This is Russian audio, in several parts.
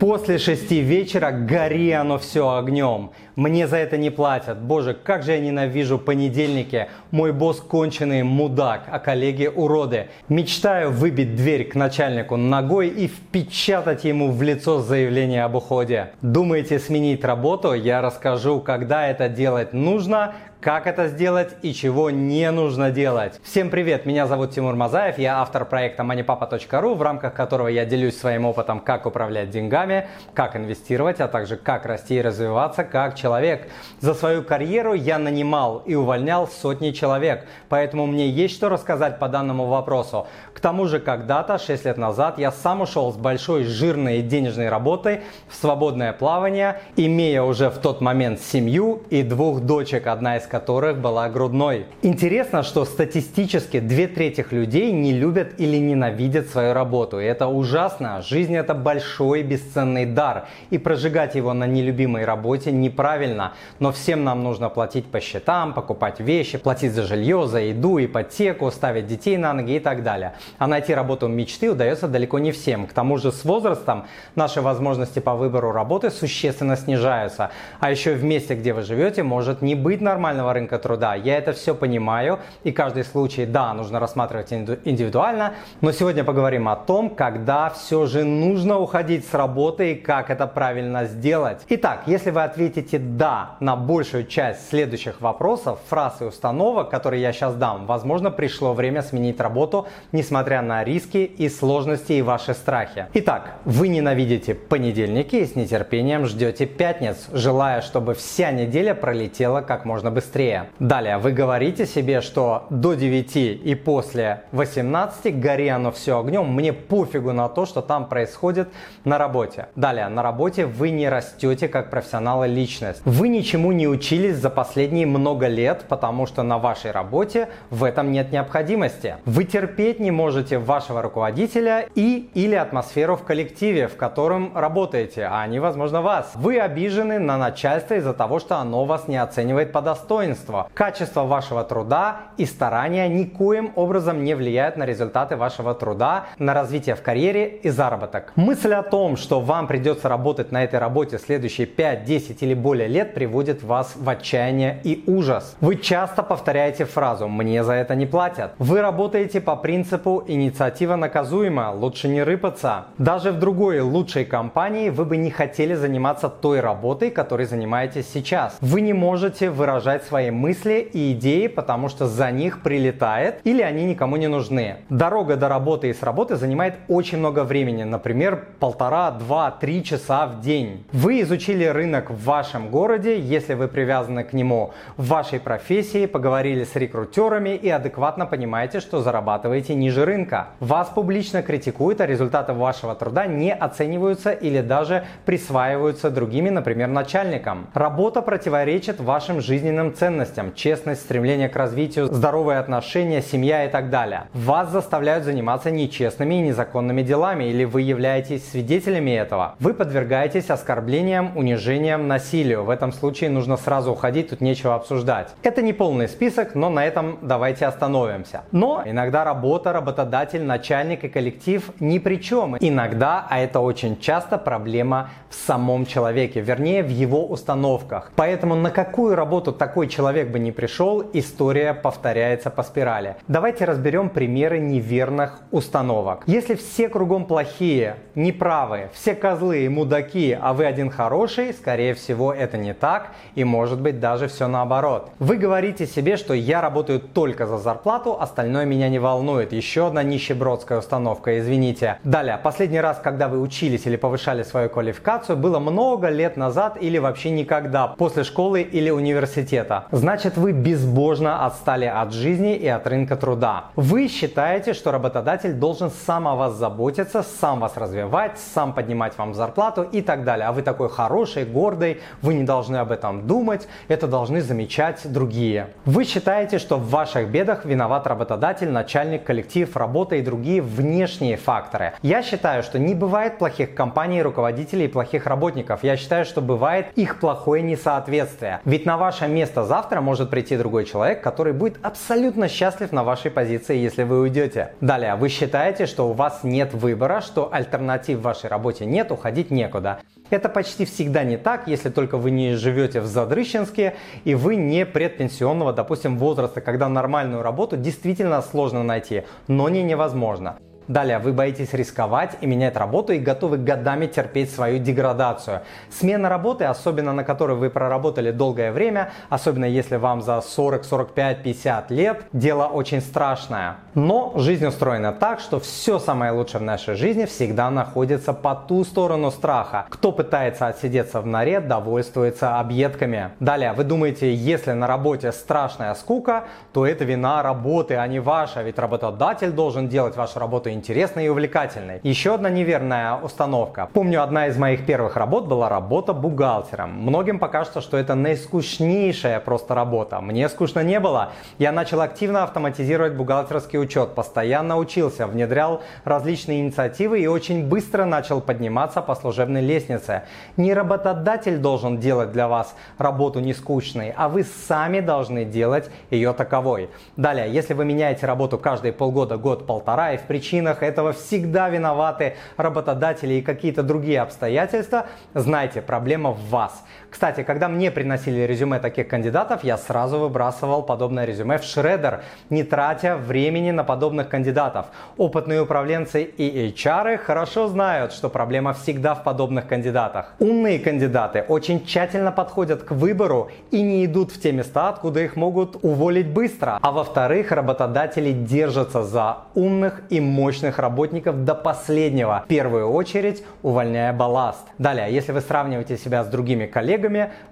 После шести вечера гори оно все огнем. Мне за это не платят. Боже, как же я ненавижу понедельники. Мой босс конченый мудак, а коллеги уроды. Мечтаю выбить дверь к начальнику ногой и впечатать ему в лицо заявление об уходе. Думаете сменить работу? Я расскажу, когда это делать нужно, как это сделать и чего не нужно делать. Всем привет, меня зовут Тимур Мазаев, я автор проекта moneypapa.ru, в рамках которого я делюсь своим опытом, как управлять деньгами, как инвестировать, а также как расти и развиваться как человек. За свою карьеру я нанимал и увольнял сотни человек, поэтому мне есть что рассказать по данному вопросу. К тому же когда-то, 6 лет назад, я сам ушел с большой жирной денежной работы в свободное плавание, имея уже в тот момент семью и двух дочек, одна из которых была грудной. Интересно, что статистически две трети людей не любят или ненавидят свою работу. И это ужасно. Жизнь это большой бесценный дар. И прожигать его на нелюбимой работе неправильно. Но всем нам нужно платить по счетам, покупать вещи, платить за жилье, за еду, ипотеку, ставить детей на ноги и так далее. А найти работу мечты удается далеко не всем. К тому же с возрастом наши возможности по выбору работы существенно снижаются. А еще в месте, где вы живете, может не быть нормально глобального рынка труда. Я это все понимаю, и каждый случай, да, нужно рассматривать индивидуально, но сегодня поговорим о том, когда все же нужно уходить с работы и как это правильно сделать. Итак, если вы ответите «да» на большую часть следующих вопросов, фраз и установок, которые я сейчас дам, возможно, пришло время сменить работу, несмотря на риски и сложности и ваши страхи. Итак, вы ненавидите понедельники и с нетерпением ждете пятниц, желая, чтобы вся неделя пролетела как можно быстрее быстрее. Далее, вы говорите себе, что до 9 и после 18 гори оно все огнем, мне пофигу на то, что там происходит на работе. Далее, на работе вы не растете как профессионал и личность. Вы ничему не учились за последние много лет, потому что на вашей работе в этом нет необходимости. Вы терпеть не можете вашего руководителя и или атмосферу в коллективе, в котором работаете, а они, возможно, вас. Вы обижены на начальство из-за того, что оно вас не оценивает по достоинству достоинство. Качество вашего труда и старания никоим образом не влияют на результаты вашего труда, на развитие в карьере и заработок. Мысль о том, что вам придется работать на этой работе следующие 5, 10 или более лет, приводит вас в отчаяние и ужас. Вы часто повторяете фразу «мне за это не платят». Вы работаете по принципу «инициатива наказуема, лучше не рыпаться». Даже в другой лучшей компании вы бы не хотели заниматься той работой, которой занимаетесь сейчас. Вы не можете выражать свои мысли и идеи, потому что за них прилетает или они никому не нужны. Дорога до работы и с работы занимает очень много времени, например, полтора, два, три часа в день. Вы изучили рынок в вашем городе, если вы привязаны к нему, в вашей профессии, поговорили с рекрутерами и адекватно понимаете, что зарабатываете ниже рынка. Вас публично критикуют, а результаты вашего труда не оцениваются или даже присваиваются другими, например, начальникам. Работа противоречит вашим жизненным ценностям, честность, стремление к развитию, здоровые отношения, семья и так далее. Вас заставляют заниматься нечестными и незаконными делами, или вы являетесь свидетелями этого. Вы подвергаетесь оскорблениям, унижениям, насилию. В этом случае нужно сразу уходить, тут нечего обсуждать. Это не полный список, но на этом давайте остановимся. Но иногда работа, работодатель, начальник и коллектив ни при чем. Иногда, а это очень часто, проблема в самом человеке, вернее в его установках. Поэтому на какую работу такой человек бы не пришел, история повторяется по спирали. Давайте разберем примеры неверных установок. Если все кругом плохие, неправые, все козлы и мудаки, а вы один хороший, скорее всего это не так и может быть даже все наоборот. Вы говорите себе, что я работаю только за зарплату, остальное меня не волнует. Еще одна нищебродская установка, извините. Далее, последний раз, когда вы учились или повышали свою квалификацию, было много лет назад или вообще никогда, после школы или университета значит вы безбожно отстали от жизни и от рынка труда. Вы считаете, что работодатель должен сам о вас заботиться, сам вас развивать, сам поднимать вам зарплату и так далее. А вы такой хороший, гордый, вы не должны об этом думать, это должны замечать другие. Вы считаете, что в ваших бедах виноват работодатель, начальник, коллектив, работа и другие внешние факторы. Я считаю, что не бывает плохих компаний, руководителей и плохих работников. Я считаю, что бывает их плохое несоответствие. Ведь на ваше место вместо завтра может прийти другой человек, который будет абсолютно счастлив на вашей позиции, если вы уйдете. Далее, вы считаете, что у вас нет выбора, что альтернатив в вашей работе нет, уходить некуда. Это почти всегда не так, если только вы не живете в Задрыщенске и вы не предпенсионного, допустим, возраста, когда нормальную работу действительно сложно найти, но не невозможно. Далее, вы боитесь рисковать и менять работу и готовы годами терпеть свою деградацию. Смена работы, особенно на которой вы проработали долгое время, особенно если вам за 40, 45, 50 лет, дело очень страшное. Но жизнь устроена так, что все самое лучшее в нашей жизни всегда находится по ту сторону страха. Кто пытается отсидеться в норе, довольствуется объедками. Далее, вы думаете, если на работе страшная скука, то это вина работы, а не ваша, ведь работодатель должен делать вашу работу интересной интересной и увлекательной. Еще одна неверная установка. Помню, одна из моих первых работ была работа бухгалтером. Многим покажется, что это наискучнейшая просто работа. Мне скучно не было. Я начал активно автоматизировать бухгалтерский учет, постоянно учился, внедрял различные инициативы и очень быстро начал подниматься по служебной лестнице. Не работодатель должен делать для вас работу не скучной, а вы сами должны делать ее таковой. Далее, если вы меняете работу каждые полгода, год, полтора и в причинах причинах этого всегда виноваты работодатели и какие-то другие обстоятельства, знайте, проблема в вас. Кстати, когда мне приносили резюме таких кандидатов, я сразу выбрасывал подобное резюме в шредер, не тратя времени на подобных кандидатов. Опытные управленцы и HR хорошо знают, что проблема всегда в подобных кандидатах. Умные кандидаты очень тщательно подходят к выбору и не идут в те места, откуда их могут уволить быстро. А во-вторых, работодатели держатся за умных и мощных работников до последнего, в первую очередь увольняя балласт. Далее, если вы сравниваете себя с другими коллегами,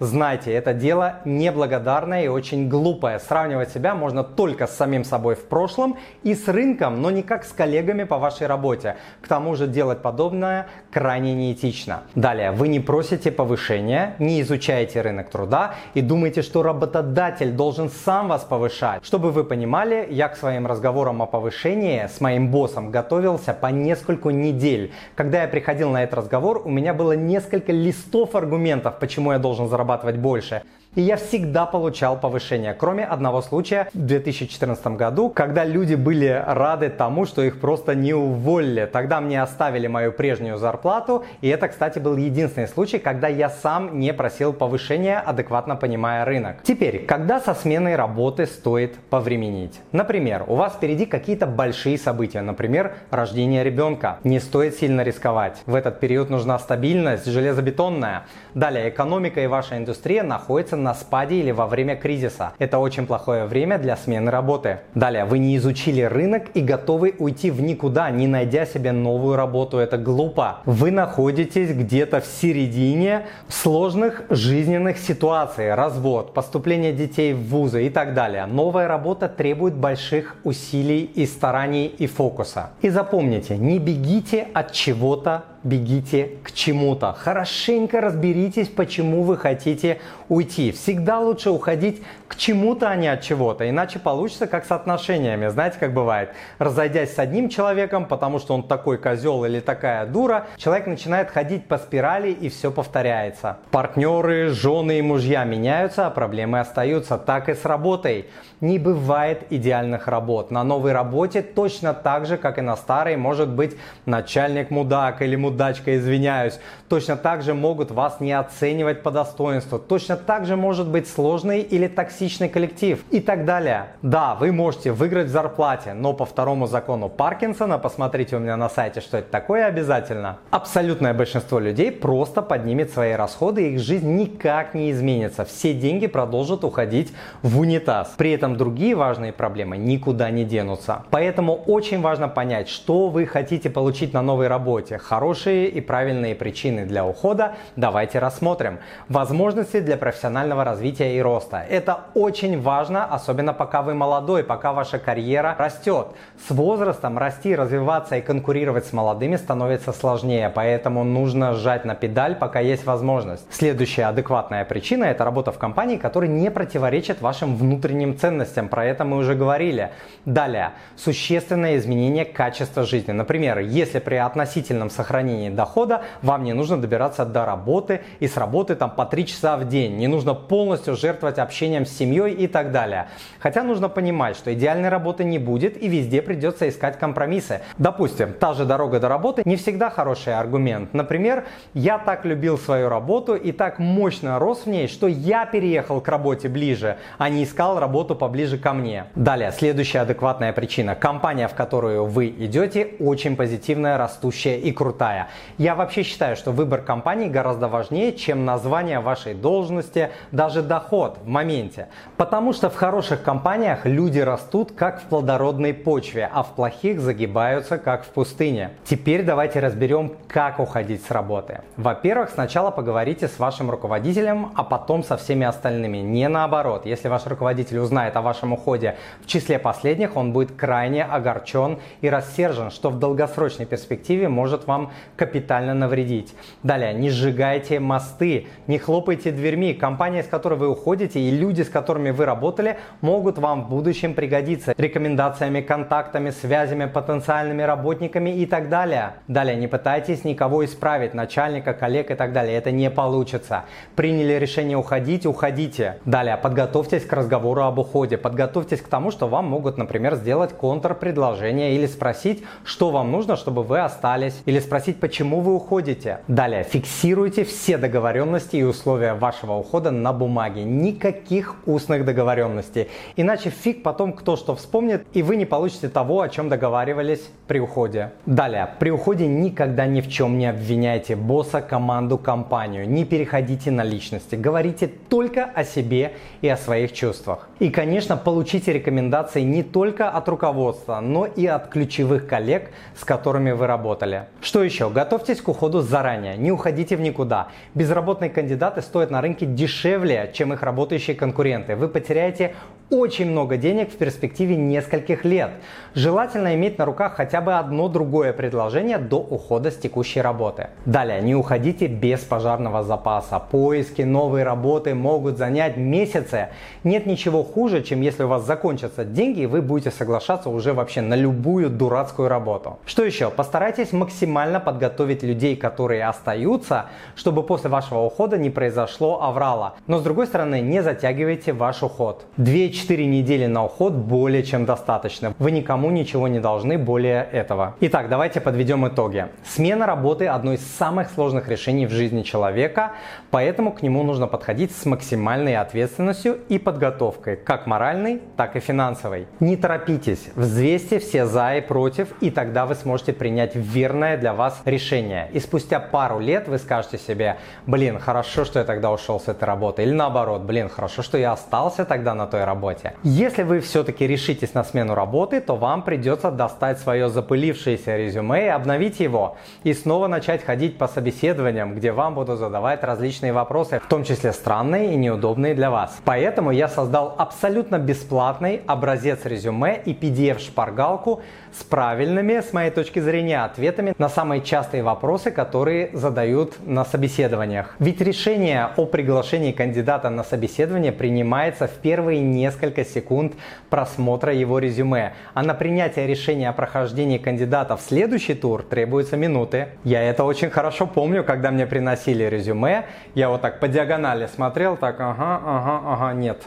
знайте, это дело неблагодарное и очень глупое. Сравнивать себя можно только с самим собой в прошлом и с рынком, но никак с коллегами по вашей работе. К тому же делать подобное крайне неэтично. Далее, вы не просите повышения, не изучаете рынок труда и думаете, что работодатель должен сам вас повышать. Чтобы вы понимали, я к своим разговорам о повышении с моим боссом готовился по несколько недель. Когда я приходил на этот разговор, у меня было несколько листов аргументов, почему я должен зарабатывать больше. И я всегда получал повышение, кроме одного случая в 2014 году, когда люди были рады тому, что их просто не уволили. Тогда мне оставили мою прежнюю зарплату, и это, кстати, был единственный случай, когда я сам не просил повышения, адекватно понимая рынок. Теперь, когда со сменой работы стоит повременить? Например, у вас впереди какие-то большие события, например, рождение ребенка. Не стоит сильно рисковать. В этот период нужна стабильность, железобетонная. Далее, экономика и ваша индустрия находятся на спаде или во время кризиса. Это очень плохое время для смены работы. Далее, вы не изучили рынок и готовы уйти в никуда, не найдя себе новую работу. Это глупо. Вы находитесь где-то в середине сложных жизненных ситуаций. Развод, поступление детей в вузы и так далее. Новая работа требует больших усилий и стараний и фокуса. И запомните, не бегите от чего-то бегите к чему-то. Хорошенько разберитесь, почему вы хотите уйти. Всегда лучше уходить к чему-то, а не от чего-то. Иначе получится как с отношениями. Знаете, как бывает? Разойдясь с одним человеком, потому что он такой козел или такая дура, человек начинает ходить по спирали и все повторяется. Партнеры, жены и мужья меняются, а проблемы остаются. Так и с работой. Не бывает идеальных работ. На новой работе точно так же, как и на старой, может быть начальник мудак или мудачка, извиняюсь. Точно так же могут вас не оценивать по достоинству. Точно так же может быть сложный или токсичный коллектив и так далее. Да, вы можете выиграть в зарплате, но по второму закону Паркинсона, посмотрите у меня на сайте, что это такое обязательно, абсолютное большинство людей просто поднимет свои расходы и их жизнь никак не изменится. Все деньги продолжат уходить в унитаз. При этом другие важные проблемы никуда не денутся. Поэтому очень важно понять, что вы хотите получить на новой работе. Хорошие и правильные причины для ухода давайте рассмотрим. Возможности для профессионального развития и роста. Это очень важно, особенно пока вы молодой, пока ваша карьера растет. С возрастом расти, развиваться и конкурировать с молодыми становится сложнее, поэтому нужно сжать на педаль, пока есть возможность. Следующая адекватная причина – это работа в компании, которая не противоречит вашим внутренним ценностям про это мы уже говорили. Далее, существенное изменение качества жизни. Например, если при относительном сохранении сохранении дохода вам не нужно добираться до работы и с работы там по 3 часа в день. Не нужно полностью жертвовать общением с семьей и так далее. Хотя нужно понимать, что идеальной работы не будет и везде придется искать компромиссы. Допустим, та же дорога до работы не всегда хороший аргумент. Например, я так любил свою работу и так мощно рос в ней, что я переехал к работе ближе, а не искал работу поближе ко мне. Далее, следующая адекватная причина. Компания, в которую вы идете, очень позитивная, растущая и крутая. Я вообще считаю, что выбор компании гораздо важнее, чем название вашей должности, даже доход в моменте. Потому что в хороших компаниях люди растут как в плодородной почве, а в плохих загибаются как в пустыне. Теперь давайте разберем, как уходить с работы. Во-первых, сначала поговорите с вашим руководителем, а потом со всеми остальными. Не наоборот. Если ваш руководитель узнает о вашем уходе в числе последних, он будет крайне огорчен и рассержен, что в долгосрочной перспективе может вам капитально навредить. Далее, не сжигайте мосты, не хлопайте дверьми. Компания, с которой вы уходите, и люди, с которыми вы работали, могут вам в будущем пригодиться рекомендациями, контактами, связями, потенциальными работниками и так далее. Далее, не пытайтесь никого исправить, начальника, коллег и так далее. Это не получится. Приняли решение уходить, уходите. Далее, подготовьтесь к разговору об уходе. Подготовьтесь к тому, что вам могут, например, сделать контрпредложение или спросить, что вам нужно, чтобы вы остались. Или спросить, почему вы уходите. Далее, фиксируйте все договоренности и условия вашего ухода на бумаге. Никаких устных договоренностей. Иначе фиг потом кто что вспомнит, и вы не получите того, о чем договаривались при уходе. Далее, при уходе никогда ни в чем не обвиняйте босса, команду, компанию. Не переходите на личности. Говорите только о себе и о своих чувствах. И, конечно, получите рекомендации не только от руководства, но и от ключевых коллег, с которыми вы работали. Что еще? Готовьтесь к уходу заранее. Не уходите в никуда. Безработные кандидаты стоят на рынке дешевле, чем их работающие конкуренты. Вы потеряете очень много денег в перспективе нескольких лет. Желательно иметь на руках хотя бы одно другое предложение до ухода с текущей работы. Далее, не уходите без пожарного запаса. Поиски новой работы могут занять месяцы. Нет ничего хуже, чем если у вас закончатся деньги и вы будете соглашаться уже вообще на любую дурацкую работу. Что еще? Постарайтесь максимально подготовить людей, которые остаются, чтобы после вашего ухода не произошло аврала. Но с другой стороны, не затягивайте ваш уход. 2-4 недели на уход более чем достаточно. Вы никому ничего не должны более этого. Итак, давайте подведем итоги. Смена работы – одно из самых сложных решений в жизни человека, поэтому к нему нужно подходить с максимальной ответственностью и подготовкой, как моральной, так и финансовой. Не торопитесь, взвесьте все за и против, и тогда вы сможете принять верное для вас решение. И спустя пару лет вы скажете себе, блин, хорошо, что я тогда ушел с этой работы. Или наоборот, блин, хорошо, что я остался тогда на той работе. Если вы все-таки решитесь на смену работы, то вам придется достать свое запылившееся резюме обновить его. И снова начать ходить по собеседованиям, где вам будут задавать различные вопросы, в том числе странные и неудобные для вас. Поэтому я создал абсолютно бесплатный образец резюме и PDF-шпаргалку с правильными, с моей точки зрения, ответами на самые частые вопросы, которые задают на собеседованиях. Ведь решение о приглашении кандидата на собеседование принимается в первые несколько секунд просмотра его резюме, а на принятие решения о прохождении кандидата в следующий тур требуются минуты. Я это очень хорошо помню, когда мне приносили резюме, я вот так по диагонали смотрел, так, ага, ага, ага, нет,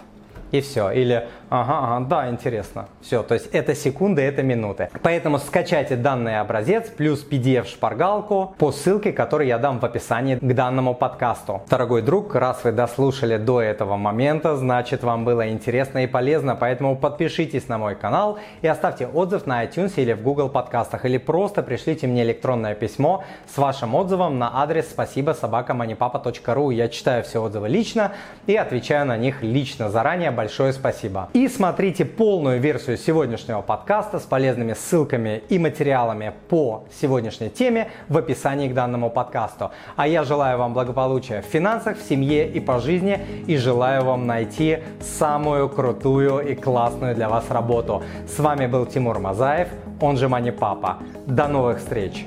и все. Или ага, ага, да, интересно. Все, то есть это секунды, это минуты. Поэтому скачайте данный образец плюс PDF-шпаргалку по ссылке, которую я дам в описании к данному подкасту. Дорогой друг, раз вы дослушали до этого момента, значит вам было интересно и полезно, поэтому подпишитесь на мой канал и оставьте отзыв на iTunes или в Google подкастах, или просто пришлите мне электронное письмо с вашим отзывом на адрес спасибо собакаманипапа.ру. Я читаю все отзывы лично и отвечаю на них лично. Заранее большое спасибо. И смотрите полную версию сегодняшнего подкаста с полезными ссылками и материалами по сегодняшней теме в описании к данному подкасту. А я желаю вам благополучия в финансах, в семье и по жизни и желаю вам найти самую крутую и классную для вас работу. С вами был Тимур Мазаев, он же Мани Папа. До новых встреч!